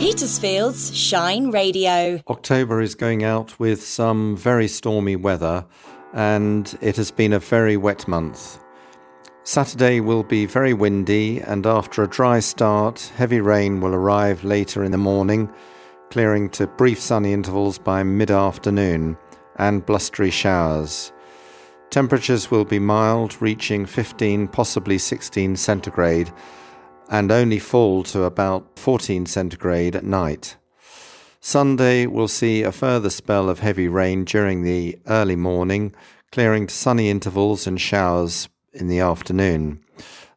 Petersfield's Shine Radio. October is going out with some very stormy weather, and it has been a very wet month. Saturday will be very windy, and after a dry start, heavy rain will arrive later in the morning, clearing to brief sunny intervals by mid afternoon, and blustery showers. Temperatures will be mild, reaching 15, possibly 16 centigrade, and only fall to about 14 centigrade at night. Sunday will see a further spell of heavy rain during the early morning, clearing to sunny intervals and showers in the afternoon.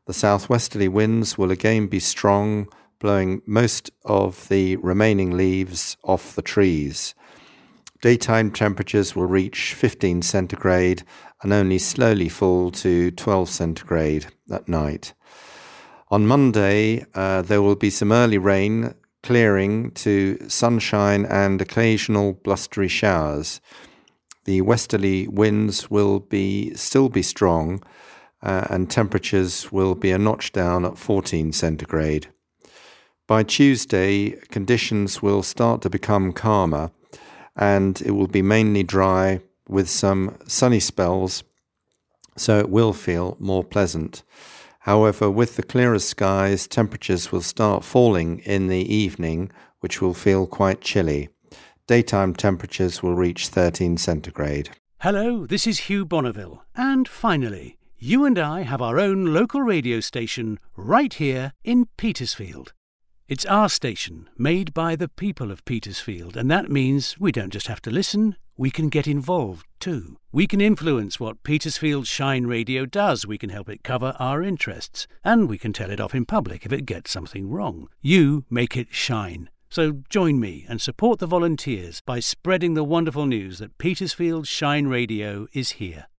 The southwesterly winds will again be strong, blowing most of the remaining leaves off the trees. Daytime temperatures will reach 15 centigrade and only slowly fall to 12 centigrade at night. On Monday, uh, there will be some early rain, clearing to sunshine and occasional blustery showers. The westerly winds will be still be strong, uh, and temperatures will be a notch down at 14 centigrade. By Tuesday, conditions will start to become calmer, and it will be mainly dry with some sunny spells, so it will feel more pleasant. However, with the clearer skies, temperatures will start falling in the evening, which will feel quite chilly. Daytime temperatures will reach 13 centigrade. Hello, this is Hugh Bonneville. And finally, you and I have our own local radio station right here in Petersfield. It's our station, made by the people of Petersfield, and that means we don't just have to listen, we can get involved too. We can influence what Petersfield Shine Radio does, we can help it cover our interests, and we can tell it off in public if it gets something wrong. You make it shine. So join me and support the volunteers by spreading the wonderful news that Petersfield Shine Radio is here.